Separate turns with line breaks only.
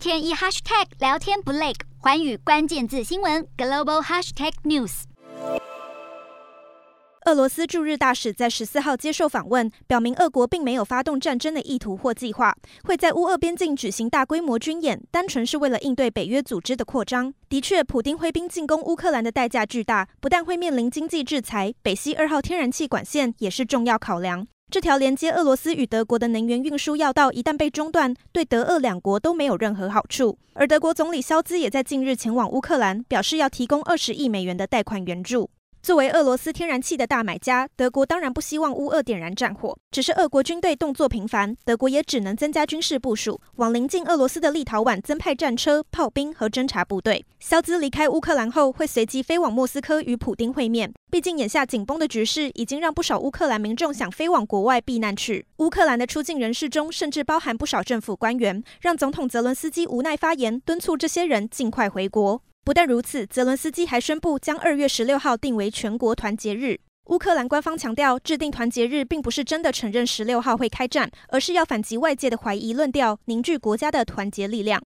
天一 hashtag 聊天不累，寰宇关键字新闻 global hashtag news。
俄罗斯驻日大使在十四号接受访问，表明俄国并没有发动战争的意图或计划，会在乌俄边境举行大规模军演，单纯是为了应对北约组织的扩张。的确，普丁挥兵进攻乌克兰的代价巨大，不但会面临经济制裁，北溪二号天然气管线也是重要考量。这条连接俄罗斯与德国的能源运输要道一旦被中断，对德俄两国都没有任何好处。而德国总理肖兹也在近日前往乌克兰，表示要提供二十亿美元的贷款援助。作为俄罗斯天然气的大买家，德国当然不希望乌俄点燃战火。只是俄国军队动作频繁，德国也只能增加军事部署，往邻近俄罗斯的立陶宛增派战车、炮兵和侦察部队。肖兹离开乌克兰后，会随即飞往莫斯科与普丁会面。毕竟眼下紧绷的局势已经让不少乌克兰民众想飞往国外避难去。乌克兰的出境人士中，甚至包含不少政府官员，让总统泽伦斯基无奈发言，敦促这些人尽快回国。不但如此，泽伦斯基还宣布将二月十六号定为全国团结日。乌克兰官方强调，制定团结日并不是真的承认十六号会开战，而是要反击外界的怀疑论调，凝聚国家的团结力量。